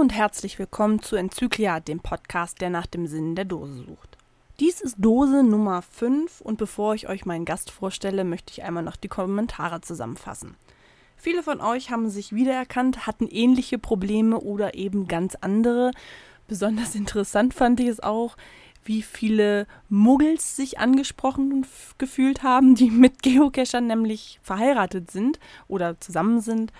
Und herzlich willkommen zu Enzyklia, dem Podcast, der nach dem Sinn der Dose sucht. Dies ist Dose Nummer 5 und bevor ich euch meinen Gast vorstelle, möchte ich einmal noch die Kommentare zusammenfassen. Viele von euch haben sich wiedererkannt, hatten ähnliche Probleme oder eben ganz andere. Besonders interessant fand ich es auch, wie viele Muggels sich angesprochen gefühlt haben, die mit Geocachern nämlich verheiratet sind oder zusammen sind.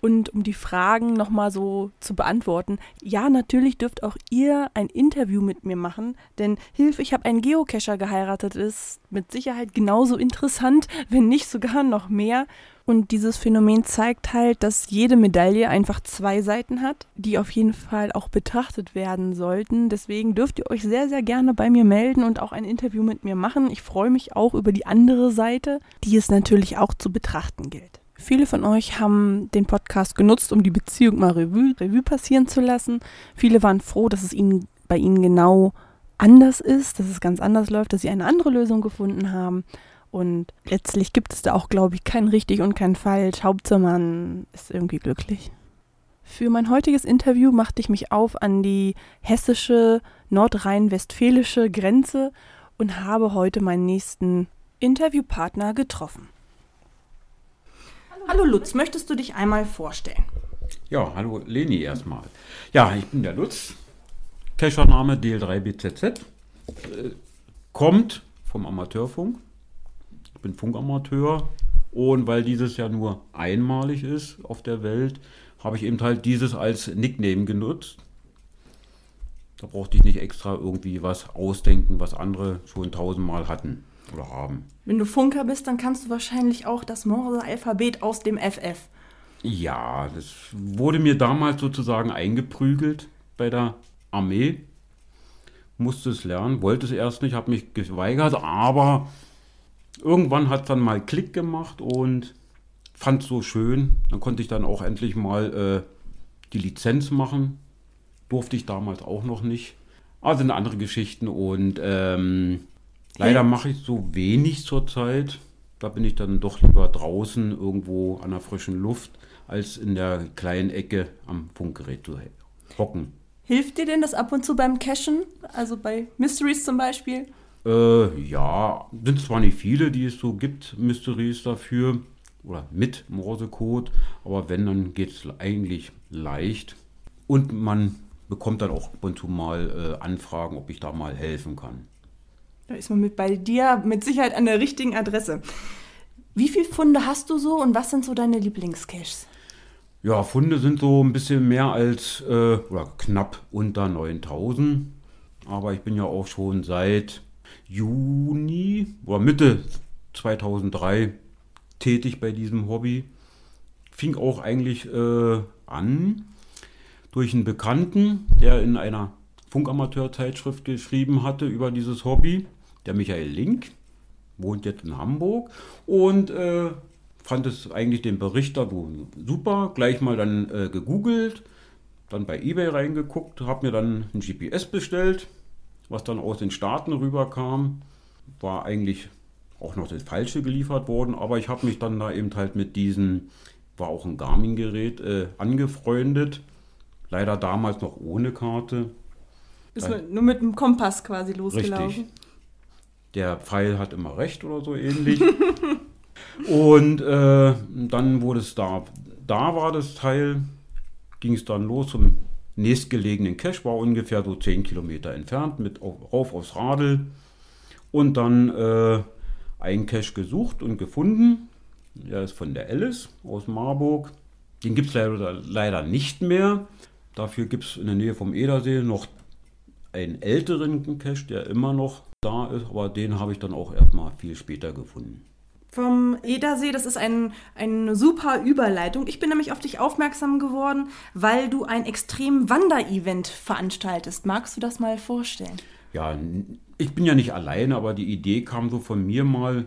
Und um die Fragen nochmal so zu beantworten, ja, natürlich dürft auch ihr ein Interview mit mir machen, denn Hilf, ich habe einen Geocacher geheiratet, ist mit Sicherheit genauso interessant, wenn nicht sogar noch mehr. Und dieses Phänomen zeigt halt, dass jede Medaille einfach zwei Seiten hat, die auf jeden Fall auch betrachtet werden sollten. Deswegen dürft ihr euch sehr, sehr gerne bei mir melden und auch ein Interview mit mir machen. Ich freue mich auch über die andere Seite, die es natürlich auch zu betrachten gilt. Viele von euch haben den Podcast genutzt, um die Beziehung mal Revue, Revue passieren zu lassen. Viele waren froh, dass es ihnen bei ihnen genau anders ist, dass es ganz anders läuft, dass sie eine andere Lösung gefunden haben. Und letztlich gibt es da auch, glaube ich, kein richtig und kein falsch. Hauptsache man ist irgendwie glücklich. Für mein heutiges Interview machte ich mich auf an die hessische, nordrhein-westfälische Grenze und habe heute meinen nächsten Interviewpartner getroffen. Hallo Lutz, möchtest du dich einmal vorstellen? Ja, hallo Leni erstmal. Ja, ich bin der Lutz. Cachername DL3BZZ. Äh, kommt vom Amateurfunk. Ich bin Funkamateur. Und weil dieses ja nur einmalig ist auf der Welt, habe ich eben halt dieses als Nickname genutzt. Da brauchte ich nicht extra irgendwie was ausdenken, was andere schon tausendmal hatten oder haben. Wenn du Funker bist, dann kannst du wahrscheinlich auch das Morse-Alphabet aus dem FF. Ja, das wurde mir damals sozusagen eingeprügelt bei der Armee. Musste es lernen, wollte es erst nicht, habe mich geweigert, aber irgendwann hat es dann mal Klick gemacht und fand es so schön. Dann konnte ich dann auch endlich mal äh, die Lizenz machen. Durfte ich damals auch noch nicht. Also eine andere Geschichten und ähm, Leider mache ich so wenig zurzeit. Da bin ich dann doch lieber draußen irgendwo an der frischen Luft, als in der kleinen Ecke am Funkgerät zu hocken. Hilft dir denn das ab und zu beim Cashen? Also bei Mysteries zum Beispiel? Äh, ja, sind zwar nicht viele, die es so gibt, Mysteries dafür oder mit Morsecode, aber wenn, dann geht es eigentlich leicht. Und man bekommt dann auch ab und zu mal äh, Anfragen, ob ich da mal helfen kann. Da ist man mit bei dir mit Sicherheit an der richtigen Adresse. Wie viele Funde hast du so und was sind so deine Lieblingscaches? Ja, Funde sind so ein bisschen mehr als äh, oder knapp unter 9000. Aber ich bin ja auch schon seit Juni oder Mitte 2003 tätig bei diesem Hobby. Fing auch eigentlich äh, an durch einen Bekannten, der in einer Funkamateurzeitschrift geschrieben hatte über dieses Hobby der Michael Link, wohnt jetzt in Hamburg und äh, fand es eigentlich den Bericht da super, gleich mal dann äh, gegoogelt, dann bei eBay reingeguckt, habe mir dann ein GPS bestellt, was dann aus den Staaten rüberkam, war eigentlich auch noch das Falsche geliefert worden, aber ich habe mich dann da eben halt mit diesem, war auch ein Garmin-Gerät, äh, angefreundet. Leider damals noch ohne Karte. Bist du nur mit dem Kompass quasi losgelaufen? Richtig der Pfeil hat immer recht oder so ähnlich. und äh, dann wurde es da, da war das Teil, ging es dann los zum nächstgelegenen Cache, war ungefähr so 10 Kilometer entfernt, mit auf, rauf aufs Radl. Und dann äh, einen Cache gesucht und gefunden. Der ist von der Alice aus Marburg. Den gibt es leider, leider nicht mehr. Dafür gibt es in der Nähe vom Edersee noch einen älteren Cache, der immer noch da ist, aber den habe ich dann auch erstmal viel später gefunden. Vom Edersee, das ist ein, eine super Überleitung. Ich bin nämlich auf dich aufmerksam geworden, weil du ein extrem Wanderevent veranstaltest. Magst du das mal vorstellen? Ja, ich bin ja nicht alleine, aber die Idee kam so von mir mal,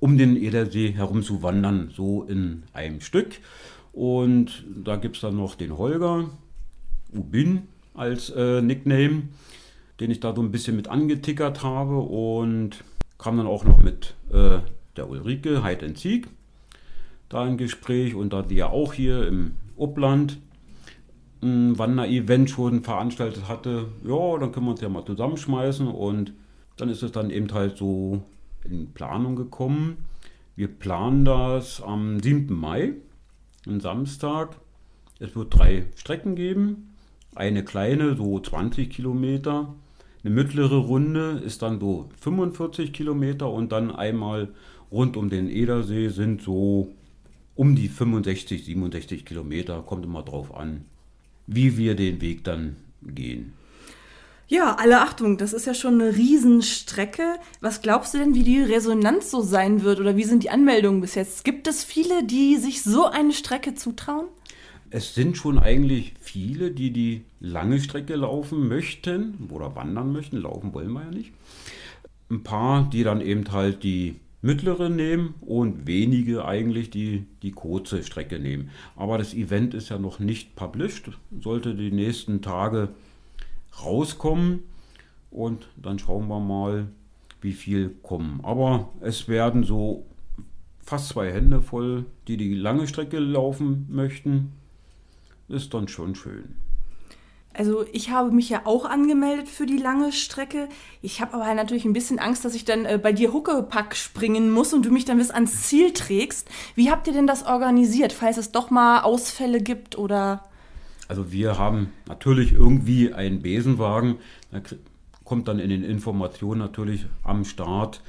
um den Edersee herum zu wandern, so in einem Stück. Und da gibt es dann noch den Holger, Ubin als äh, Nickname den ich da so ein bisschen mit angetickert habe und kam dann auch noch mit äh, der Ulrike Heid Sieg da ein Gespräch und da die ja auch hier im Upland ein Wander-Event schon veranstaltet hatte, ja, dann können wir uns ja mal zusammenschmeißen und dann ist es dann eben halt so in Planung gekommen. Wir planen das am 7. Mai, am Samstag. Es wird drei Strecken geben. Eine kleine, so 20 Kilometer. Eine mittlere Runde ist dann so 45 Kilometer und dann einmal rund um den Edersee sind so um die 65, 67 Kilometer. Kommt immer drauf an, wie wir den Weg dann gehen. Ja, alle Achtung, das ist ja schon eine Riesenstrecke. Was glaubst du denn, wie die Resonanz so sein wird oder wie sind die Anmeldungen bis jetzt? Gibt es viele, die sich so eine Strecke zutrauen? Es sind schon eigentlich viele, die die lange Strecke laufen möchten oder wandern möchten. Laufen wollen wir ja nicht. Ein paar, die dann eben halt die mittlere nehmen und wenige eigentlich die, die kurze Strecke nehmen. Aber das Event ist ja noch nicht published, sollte die nächsten Tage rauskommen und dann schauen wir mal, wie viel kommen. Aber es werden so fast zwei Hände voll, die die lange Strecke laufen möchten. Ist dann schon schön. Also ich habe mich ja auch angemeldet für die lange Strecke. Ich habe aber natürlich ein bisschen Angst, dass ich dann äh, bei dir Huckepack springen muss und du mich dann bis ans Ziel trägst. Wie habt ihr denn das organisiert, falls es doch mal Ausfälle gibt oder? Also wir haben natürlich irgendwie einen Besenwagen. Da kommt dann in den Informationen natürlich am Start,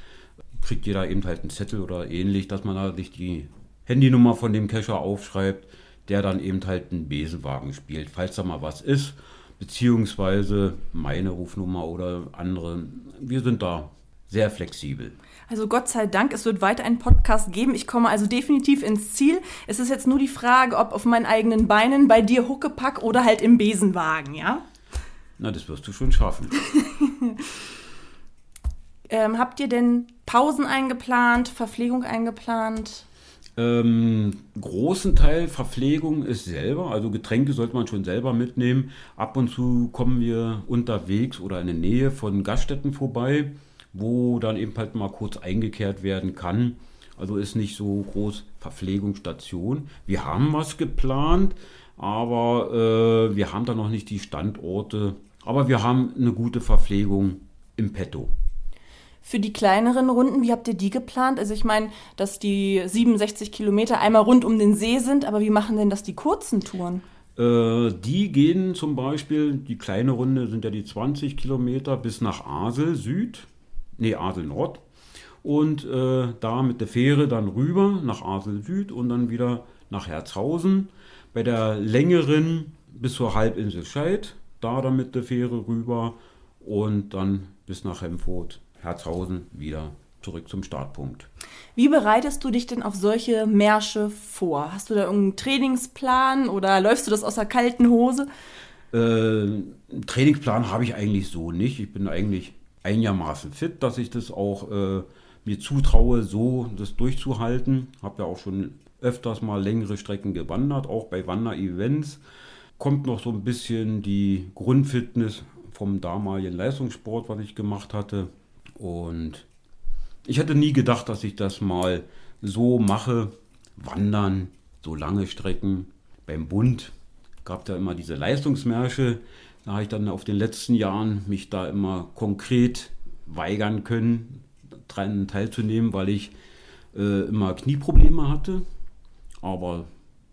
kriegt jeder eben halt einen Zettel oder ähnlich, dass man da sich die Handynummer von dem Cacher aufschreibt, der dann eben halt einen Besenwagen spielt, falls da mal was ist beziehungsweise meine Rufnummer oder andere. Wir sind da sehr flexibel. Also Gott sei Dank, es wird weiter einen Podcast geben. Ich komme also definitiv ins Ziel. Es ist jetzt nur die Frage, ob auf meinen eigenen Beinen, bei dir Huckepack oder halt im Besenwagen, ja? Na, das wirst du schon schaffen. ähm, habt ihr denn Pausen eingeplant, Verpflegung eingeplant? Ähm, großen Teil Verpflegung ist selber, also Getränke sollte man schon selber mitnehmen. Ab und zu kommen wir unterwegs oder in der Nähe von Gaststätten vorbei, wo dann eben halt mal kurz eingekehrt werden kann. Also ist nicht so groß Verpflegungsstation. Wir haben was geplant, aber äh, wir haben da noch nicht die Standorte. Aber wir haben eine gute Verpflegung im Petto. Für die kleineren Runden, wie habt ihr die geplant? Also ich meine, dass die 67 Kilometer einmal rund um den See sind, aber wie machen denn das die kurzen Touren? Äh, die gehen zum Beispiel, die kleine Runde sind ja die 20 Kilometer bis nach Asel Süd, nee, Asel Nord. Und äh, da mit der Fähre dann rüber nach Asel Süd und dann wieder nach Herzhausen. Bei der längeren bis zur Halbinsel Scheid, da dann mit der Fähre rüber und dann bis nach Hemfurt Herzhausen wieder zurück zum Startpunkt. Wie bereitest du dich denn auf solche Märsche vor? Hast du da irgendeinen Trainingsplan oder läufst du das aus der kalten Hose? Äh, Trainingsplan habe ich eigentlich so nicht. Ich bin eigentlich einigermaßen fit, dass ich das auch äh, mir zutraue, so das durchzuhalten. Habe ja auch schon öfters mal längere Strecken gewandert, auch bei Wanderevents. Kommt noch so ein bisschen die Grundfitness vom damaligen Leistungssport, was ich gemacht hatte. Und ich hätte nie gedacht, dass ich das mal so mache. Wandern, so lange Strecken. Beim Bund gab es ja immer diese Leistungsmärsche. Da habe ich dann auf den letzten Jahren mich da immer konkret weigern können, daran teilzunehmen, weil ich äh, immer Knieprobleme hatte. Aber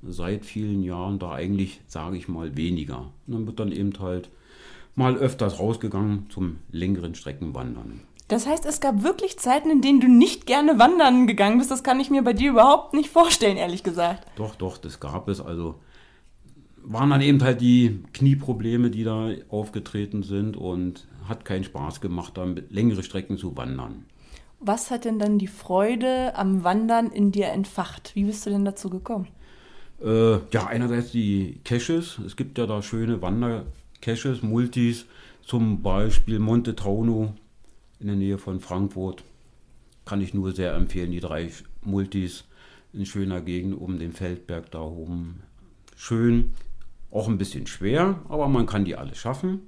seit vielen Jahren da eigentlich, sage ich mal, weniger. Und dann wird dann eben halt mal öfters rausgegangen zum längeren Streckenwandern. Das heißt, es gab wirklich Zeiten, in denen du nicht gerne wandern gegangen bist. Das kann ich mir bei dir überhaupt nicht vorstellen, ehrlich gesagt. Doch, doch, das gab es. Also waren dann eben halt die Knieprobleme, die da aufgetreten sind und hat keinen Spaß gemacht, dann längere Strecken zu wandern. Was hat denn dann die Freude am Wandern in dir entfacht? Wie bist du denn dazu gekommen? Äh, ja, einerseits die Caches. Es gibt ja da schöne Wandercaches, Multis, zum Beispiel Monte Trauno, in der Nähe von Frankfurt. Kann ich nur sehr empfehlen, die drei Multis in schöner Gegend um den Feldberg da oben. Schön, auch ein bisschen schwer, aber man kann die alle schaffen.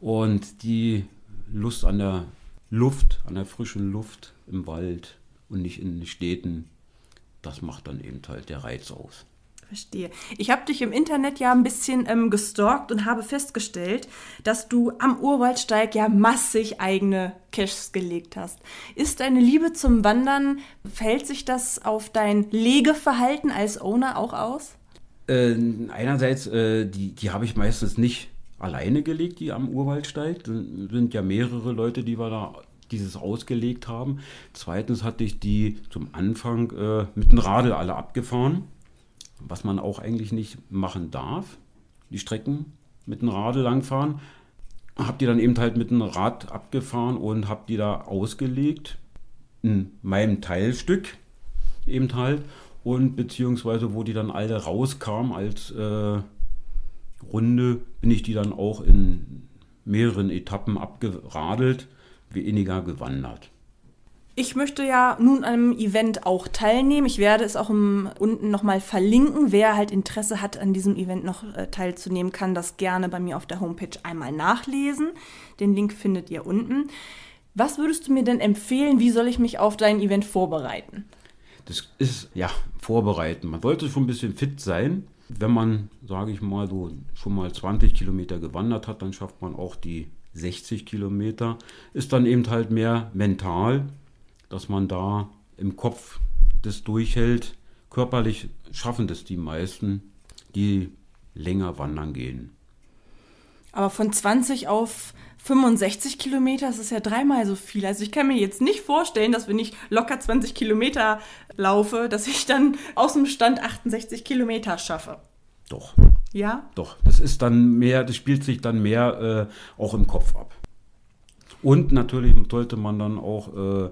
Und die Lust an der Luft, an der frischen Luft im Wald und nicht in den Städten, das macht dann eben halt der Reiz aus. Verstehe. Ich habe dich im Internet ja ein bisschen ähm, gestalkt und habe festgestellt, dass du am Urwaldsteig ja massig eigene Caches gelegt hast. Ist deine Liebe zum Wandern, fällt sich das auf dein Legeverhalten als Owner auch aus? Äh, einerseits, äh, die, die habe ich meistens nicht alleine gelegt, die am Urwaldsteig. Das sind ja mehrere Leute, die wir da dieses ausgelegt haben. Zweitens hatte ich die zum Anfang äh, mit dem Radl alle abgefahren was man auch eigentlich nicht machen darf, die Strecken mit dem Radl langfahren. Hab die dann eben halt mit dem Rad abgefahren und hab die da ausgelegt in meinem Teilstück eben halt und beziehungsweise wo die dann alle rauskamen als äh, Runde, bin ich die dann auch in mehreren Etappen abgeradelt, weniger gewandert. Ich möchte ja nun an einem Event auch teilnehmen. Ich werde es auch im, unten nochmal verlinken. Wer halt Interesse hat, an diesem Event noch äh, teilzunehmen, kann das gerne bei mir auf der Homepage einmal nachlesen. Den Link findet ihr unten. Was würdest du mir denn empfehlen? Wie soll ich mich auf dein Event vorbereiten? Das ist ja vorbereiten. Man sollte schon ein bisschen fit sein. Wenn man, sage ich mal, so schon mal 20 Kilometer gewandert hat, dann schafft man auch die 60 Kilometer. Ist dann eben halt mehr mental dass man da im Kopf das durchhält. Körperlich schaffen das die meisten, die länger wandern gehen. Aber von 20 auf 65 Kilometer, das ist ja dreimal so viel. Also ich kann mir jetzt nicht vorstellen, dass wenn ich locker 20 Kilometer laufe, dass ich dann aus dem Stand 68 Kilometer schaffe. Doch. Ja? Doch. Das ist dann mehr, das spielt sich dann mehr äh, auch im Kopf ab. Und natürlich sollte man dann auch äh,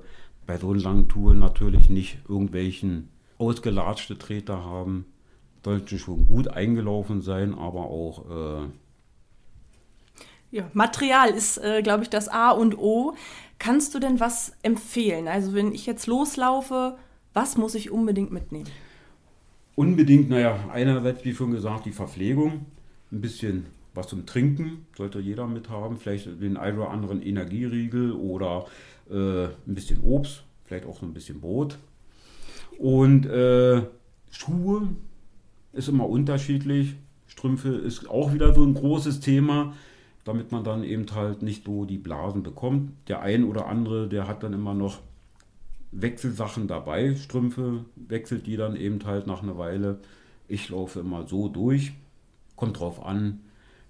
bei so langen Touren natürlich nicht irgendwelchen ausgelatschte Treter haben. Sollten schon gut eingelaufen sein, aber auch. Äh ja, Material ist, äh, glaube ich, das A und O. Kannst du denn was empfehlen? Also, wenn ich jetzt loslaufe, was muss ich unbedingt mitnehmen? Unbedingt, naja, einerseits, wie schon gesagt, die Verpflegung. Ein bisschen was zum Trinken sollte jeder mit haben. Vielleicht den einen oder anderen Energieriegel oder äh, ein bisschen Obst, vielleicht auch so ein bisschen Brot. Und äh, Schuhe ist immer unterschiedlich. Strümpfe ist auch wieder so ein großes Thema, damit man dann eben halt nicht so die Blasen bekommt. Der ein oder andere, der hat dann immer noch Wechselsachen dabei. Strümpfe wechselt die dann eben halt nach einer Weile. Ich laufe immer so durch. Kommt drauf an,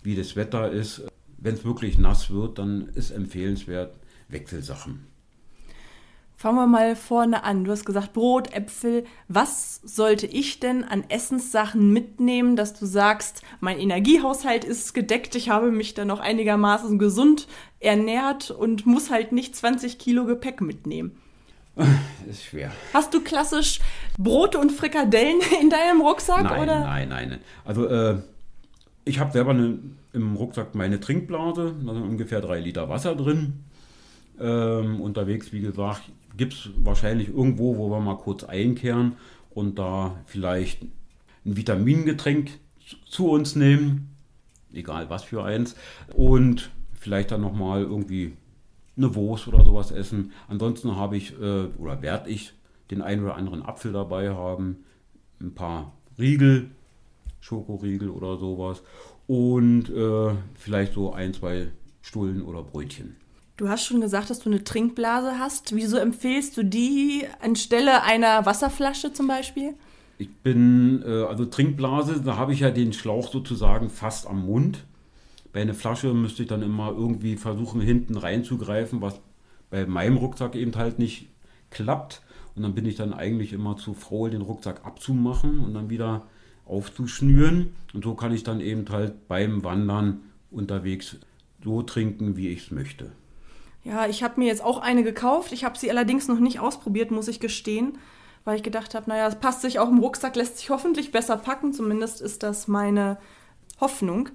wie das Wetter ist. Wenn es wirklich nass wird, dann ist empfehlenswert Wechselsachen. Fangen wir mal vorne an. Du hast gesagt Brot, Äpfel. Was sollte ich denn an Essenssachen mitnehmen, dass du sagst, mein Energiehaushalt ist gedeckt, ich habe mich dann noch einigermaßen gesund ernährt und muss halt nicht 20 Kilo Gepäck mitnehmen? Ist schwer. Hast du klassisch Brote und Frikadellen in deinem Rucksack? Nein, oder? nein, nein. Also äh, ich habe selber eine, im Rucksack meine Trinkblase, da sind ungefähr drei Liter Wasser drin. Ähm, unterwegs, wie gesagt, gibt es wahrscheinlich irgendwo, wo wir mal kurz einkehren und da vielleicht ein Vitamingetränk zu uns nehmen, egal was für eins, und vielleicht dann nochmal irgendwie eine Wurst oder sowas essen. Ansonsten habe ich äh, oder werde ich den einen oder anderen Apfel dabei haben, ein paar Riegel, Schokoriegel oder sowas und äh, vielleicht so ein, zwei Stullen oder Brötchen. Du hast schon gesagt, dass du eine Trinkblase hast. Wieso empfehlst du die anstelle einer Wasserflasche zum Beispiel? Ich bin, äh, also Trinkblase, da habe ich ja den Schlauch sozusagen fast am Mund. Bei einer Flasche müsste ich dann immer irgendwie versuchen, hinten reinzugreifen, was bei meinem Rucksack eben halt nicht klappt. Und dann bin ich dann eigentlich immer zu faul, den Rucksack abzumachen und dann wieder aufzuschnüren. Und so kann ich dann eben halt beim Wandern unterwegs so trinken, wie ich es möchte. Ja, ich habe mir jetzt auch eine gekauft. Ich habe sie allerdings noch nicht ausprobiert, muss ich gestehen, weil ich gedacht habe, naja, es passt sich auch im Rucksack, lässt sich hoffentlich besser packen. Zumindest ist das meine Hoffnung.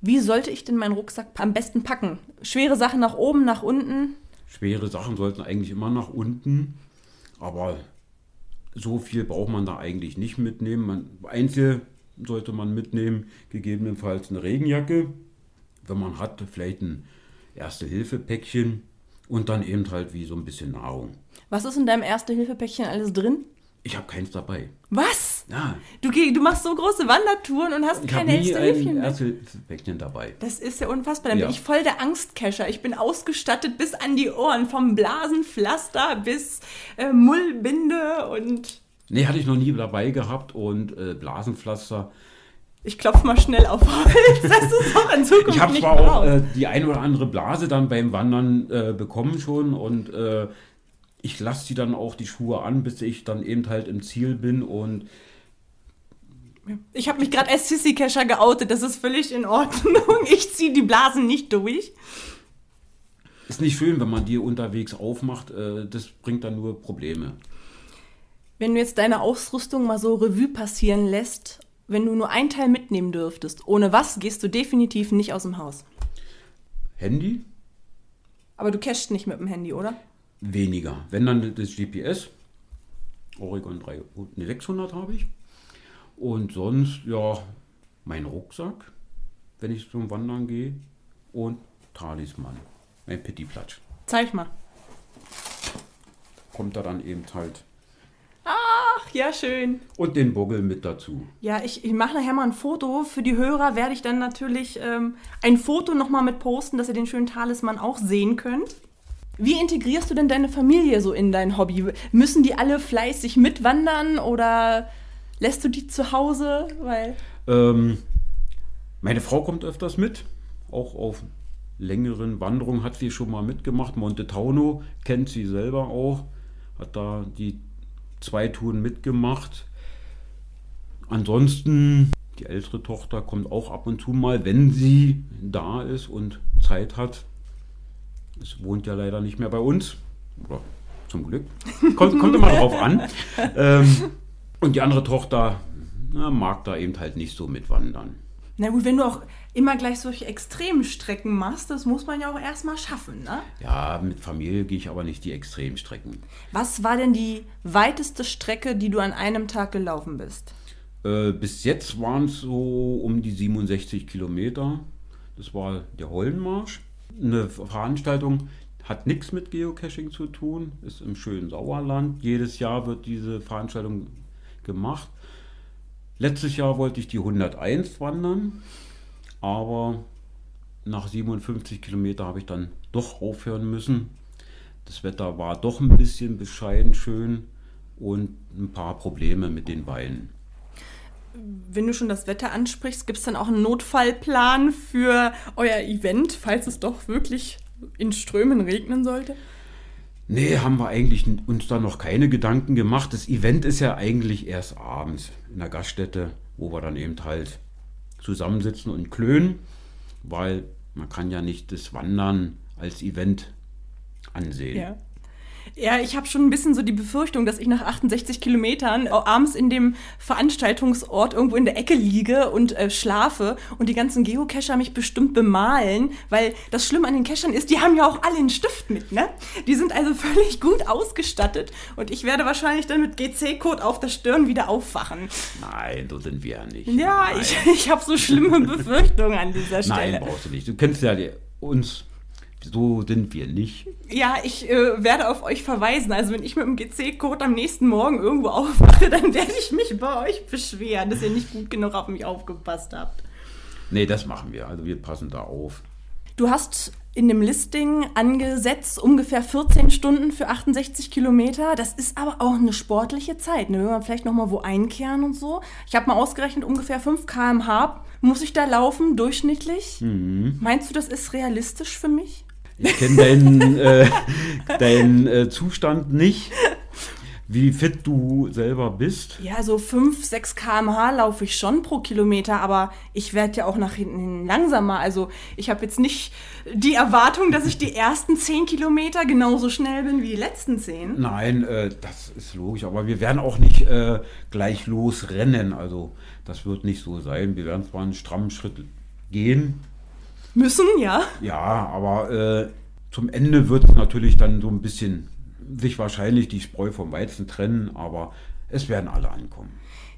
Wie sollte ich denn meinen Rucksack am besten packen? Schwere Sachen nach oben, nach unten? Schwere Sachen sollten eigentlich immer nach unten, aber so viel braucht man da eigentlich nicht mitnehmen. Man, Einzel sollte man mitnehmen, gegebenenfalls eine Regenjacke. Wenn man hat, vielleicht ein Erste-Hilfe-Päckchen und dann eben halt wie so ein bisschen Nahrung. Was ist in deinem Erste-Hilfe-Päckchen alles drin? Ich habe keins dabei. Was? Ja, Du, du machst so große Wandertouren und hast ich habe keine nie Elsterhäfchen ein mit. Erste-Päckchen dabei. Das ist ja unfassbar. Dann Ja. bin ich voll der Angstkescher. Ich bin ausgestattet bis an die Ohren, vom Blasenpflaster bis äh, Mullbinde und Nee, hatte ich noch nie dabei gehabt und äh, Blasenpflaster. Ich klopfe mal schnell auf Holz, dass du es auch in Zukunft Ich habe zwar auch brauchst. äh, die ein oder andere Blase dann beim Wandern äh, bekommen schon und äh, ich lasse die dann auch die Schuhe an, bis ich dann eben halt im Ziel bin und Ich habe mich gerade als Sissy-Kescher geoutet. Das ist völlig in Ordnung. Ich ziehe die Blasen nicht durch. ist nicht schön, wenn man die unterwegs aufmacht. Äh, das bringt dann nur Probleme. Wenn du jetzt deine Ausrüstung mal so Revue passieren lässt, wenn du nur ein Teil mitnehmen dürftest, ohne was gehst du definitiv nicht aus dem Haus. Handy Aber du cashst nicht mit dem Handy, oder? weniger. Wenn dann das GPS, Oregon 3, nee, 600 habe ich. Und sonst, ja, mein Rucksack, wenn ich zum Wandern gehe. Und Talisman, mein Pittiplatsch. Zeig mal. Kommt da dann eben halt. Ja, schön. Und den Buggel mit dazu. Ja, ich, ich mache nachher mal ein Foto. Für die Hörer werde ich dann natürlich ähm, ein Foto nochmal mit posten, dass ihr den schönen Talisman auch sehen könnt. Wie integrierst du denn deine Familie so in dein Hobby? Müssen die alle fleißig mitwandern oder lässt du die zu Hause? Weil Ähm, meine Frau kommt öfters mit, auch auf längeren Wanderungen hat sie schon mal mitgemacht. Monte Tauno kennt sie selber auch, hat da die zwei Touren mitgemacht. Ansonsten, die ältere Tochter kommt auch ab und zu mal, wenn sie da ist und Zeit hat. Es wohnt ja leider nicht mehr bei uns. Oder zum Glück. Kommt, kommt immer drauf an. Ähm, und die andere Tochter na, mag da eben halt nicht so mitwandern. Na gut, wenn du auch immer gleich solche Extremstrecken machst, das muss man ja auch erstmal schaffen, ne? Ja, mit Familie gehe ich aber nicht die Extremstrecken. Was war denn die weiteste Strecke, die du an einem Tag gelaufen bist? Äh, bis jetzt waren es so um die 67 Kilometer. Das war der Hollenmarsch. Eine Veranstaltung hat nichts mit Geocaching zu tun, ist im schönen Sauerland. Jedes Jahr wird diese Veranstaltung gemacht. Letztes Jahr wollte ich die 101 wandern, aber nach 57 Kilometer habe ich dann doch aufhören müssen. Das Wetter war doch ein bisschen bescheiden schön und ein paar Probleme mit den Beinen. Wenn du schon das Wetter ansprichst, gibt es dann auch einen Notfallplan für euer Event, falls es doch wirklich in Strömen regnen sollte? Nee, haben wir eigentlich uns da noch keine Gedanken gemacht. Das Event ist ja eigentlich erst abends in der Gaststätte, wo wir dann eben halt zusammensitzen und klönen, weil man kann ja nicht das Wandern als Event ansehen. Ja. Ja, ich habe schon ein bisschen so die Befürchtung, dass ich nach 68 Kilometern abends in dem Veranstaltungsort irgendwo in der Ecke liege und äh, schlafe und die ganzen Geocacher mich bestimmt bemalen, weil das Schlimme an den Cachern ist, die haben ja auch alle einen Stift mit, ne? Die sind also völlig gut ausgestattet und ich werde wahrscheinlich dann mit GC-Code auf der Stirn wieder aufwachen. Nein, so sind wir ja nicht. Ja, Nein. ich, ich habe so schlimme Befürchtungen an dieser Stelle. Nein, brauchst du nicht. Du kennst ja die, uns. So sind wir nicht. Ja, ich äh, werde auf euch verweisen. Also wenn ich mit dem GC-Code am nächsten Morgen irgendwo aufwache, dann werde ich mich bei euch beschweren, dass ihr nicht gut genug auf mich aufgepasst habt. Nee, das machen wir. Also wir passen da auf. Du hast in dem Listing angesetzt ungefähr 14 Stunden für 68 Kilometer. Das ist aber auch eine sportliche Zeit. Ne? Wenn wir vielleicht noch mal wo einkehren und so. Ich habe mal ausgerechnet, ungefähr 5 km/h muss ich da laufen, durchschnittlich. Meinst du, das ist realistisch für mich? Ich kenne deinen, äh, deinen äh, Zustand nicht, wie fit du selber bist. Ja, so 5, 6 km/h laufe ich schon pro Kilometer, aber ich werde ja auch nach hinten hin langsamer. Also ich habe jetzt nicht die Erwartung, dass ich die ersten 10 Kilometer genauso schnell bin wie die letzten 10. Nein, äh, das ist logisch, aber wir werden auch nicht äh, gleich losrennen. Also das wird nicht so sein. Wir werden zwar einen strammen Schritt gehen, Müssen, ja. ja, aber äh, zum Ende wird es natürlich dann so ein bisschen sich wahrscheinlich die Spreu vom Weizen trennen, aber es werden alle ankommen.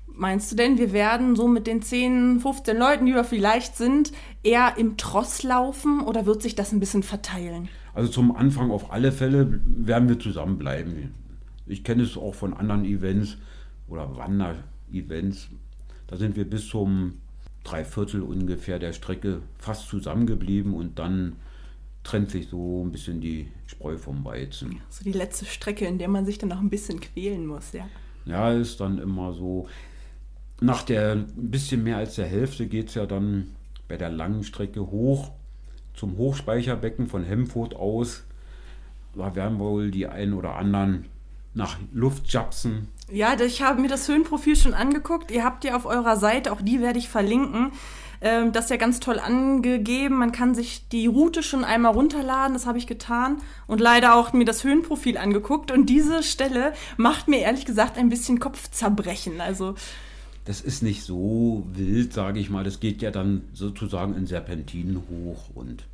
Meinst du denn, wir werden so mit den 10, 15 Leuten, die wir vielleicht sind, eher im Tross laufen oder wird sich das ein bisschen verteilen? Also zum Anfang auf alle Fälle werden wir zusammenbleiben. Ich kenne es auch von anderen Events oder Events. Da sind wir bis zum Dreiviertel ungefähr der Strecke fast zusammengeblieben und dann trennt sich so ein bisschen die Spreu vom Weizen. So die letzte Strecke, in der man sich dann noch ein bisschen quälen muss, ja. Ja, ist dann immer so. Nach der ein bisschen mehr als der Hälfte geht es ja dann bei der langen Strecke hoch zum Hochspeicherbecken von Hemfurt aus. Da werden wohl die einen oder anderen nach Luft japsen. Ja, ich habe mir das Höhenprofil schon angeguckt. Ihr habt ja auf eurer Seite, auch die werde ich verlinken, ähm, das ist ja ganz toll angegeben. Man kann sich die Route schon einmal runterladen, das habe ich getan und leider auch mir das Höhenprofil angeguckt. Und diese Stelle macht mir ehrlich gesagt ein bisschen Kopfzerbrechen. Also das ist nicht so wild, sage ich mal. Das geht ja dann sozusagen in Serpentinen hoch und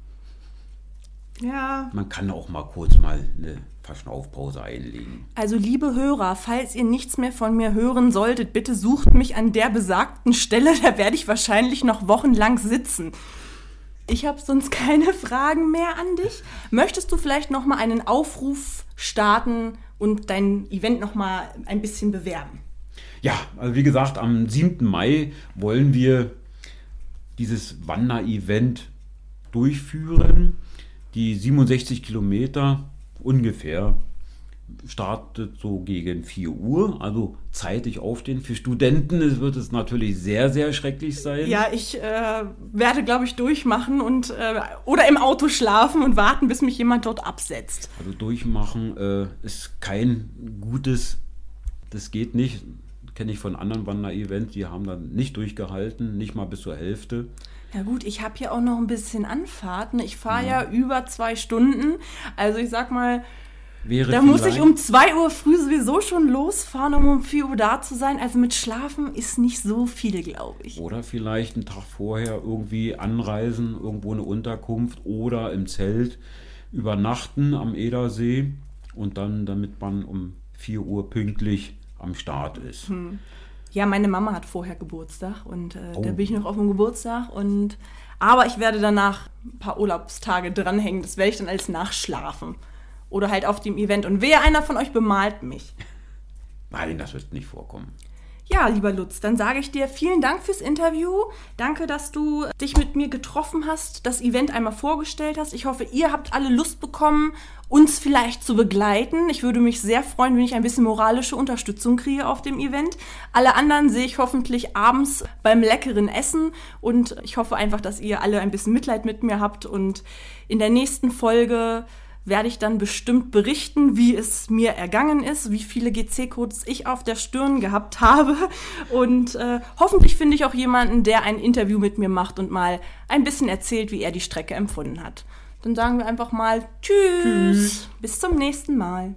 ja. man kann auch mal kurz mal eine Verschnaufpause einlegen. Also liebe Hörer, falls ihr nichts mehr von mir hören solltet, bitte sucht mich an der besagten Stelle, da werde ich wahrscheinlich noch wochenlang sitzen. Ich habe sonst keine Fragen mehr an dich. Möchtest du vielleicht noch mal einen Aufruf starten und dein Event noch mal ein bisschen bewerben? Ja, also wie gesagt, am 7. Mai wollen wir dieses Wander-Event durchführen. Die 67 Kilometer ungefähr startet so gegen 4 Uhr, also zeitig aufstehen. Für Studenten wird es natürlich sehr, sehr schrecklich sein. Ja, ich äh, werde, glaube ich, durchmachen und äh, oder im Auto schlafen und warten, bis mich jemand dort absetzt. Also durchmachen äh, ist kein gutes, das geht nicht. Kenne ich von anderen Wander-Events, die haben dann nicht durchgehalten, nicht mal bis zur Hälfte. Ja gut, ich habe hier auch noch ein bisschen Anfahrten. Ich fahre ja. ja über zwei Stunden. Also ich sag mal, Wäre da muss ich um 2 Uhr früh sowieso schon losfahren, um um 4 Uhr da zu sein. Also mit Schlafen ist nicht so viel, glaube ich. Oder vielleicht einen Tag vorher irgendwie anreisen, irgendwo eine Unterkunft oder im Zelt übernachten am Edersee und dann, damit man um 4 Uhr pünktlich am Start ist. Hm. Ja, meine Mama hat vorher Geburtstag und äh, oh. da bin ich noch auf dem Geburtstag und aber ich werde danach ein paar Urlaubstage dranhängen. Das werde ich dann als Nachschlafen. Oder halt auf dem Event. Und wer einer von euch bemalt mich? Nein, das wird nicht vorkommen. Ja, lieber Lutz, dann sage ich dir vielen Dank fürs Interview. Danke, dass du dich mit mir getroffen hast, das Event einmal vorgestellt hast. Ich hoffe, ihr habt alle Lust bekommen, uns vielleicht zu begleiten. Ich würde mich sehr freuen, wenn ich ein bisschen moralische Unterstützung kriege auf dem Event. Alle anderen sehe ich hoffentlich abends beim leckeren Essen und ich hoffe einfach, dass ihr alle ein bisschen Mitleid mit mir habt und in der nächsten Folge werde ich dann bestimmt berichten, wie es mir ergangen ist, wie viele GC-Codes ich auf der Stirn gehabt habe. Und äh, hoffentlich finde ich auch jemanden, der ein Interview mit mir macht und mal ein bisschen erzählt, wie er die Strecke empfunden hat. Dann sagen wir einfach mal Tschüss. Tschüss. Bis zum nächsten Mal.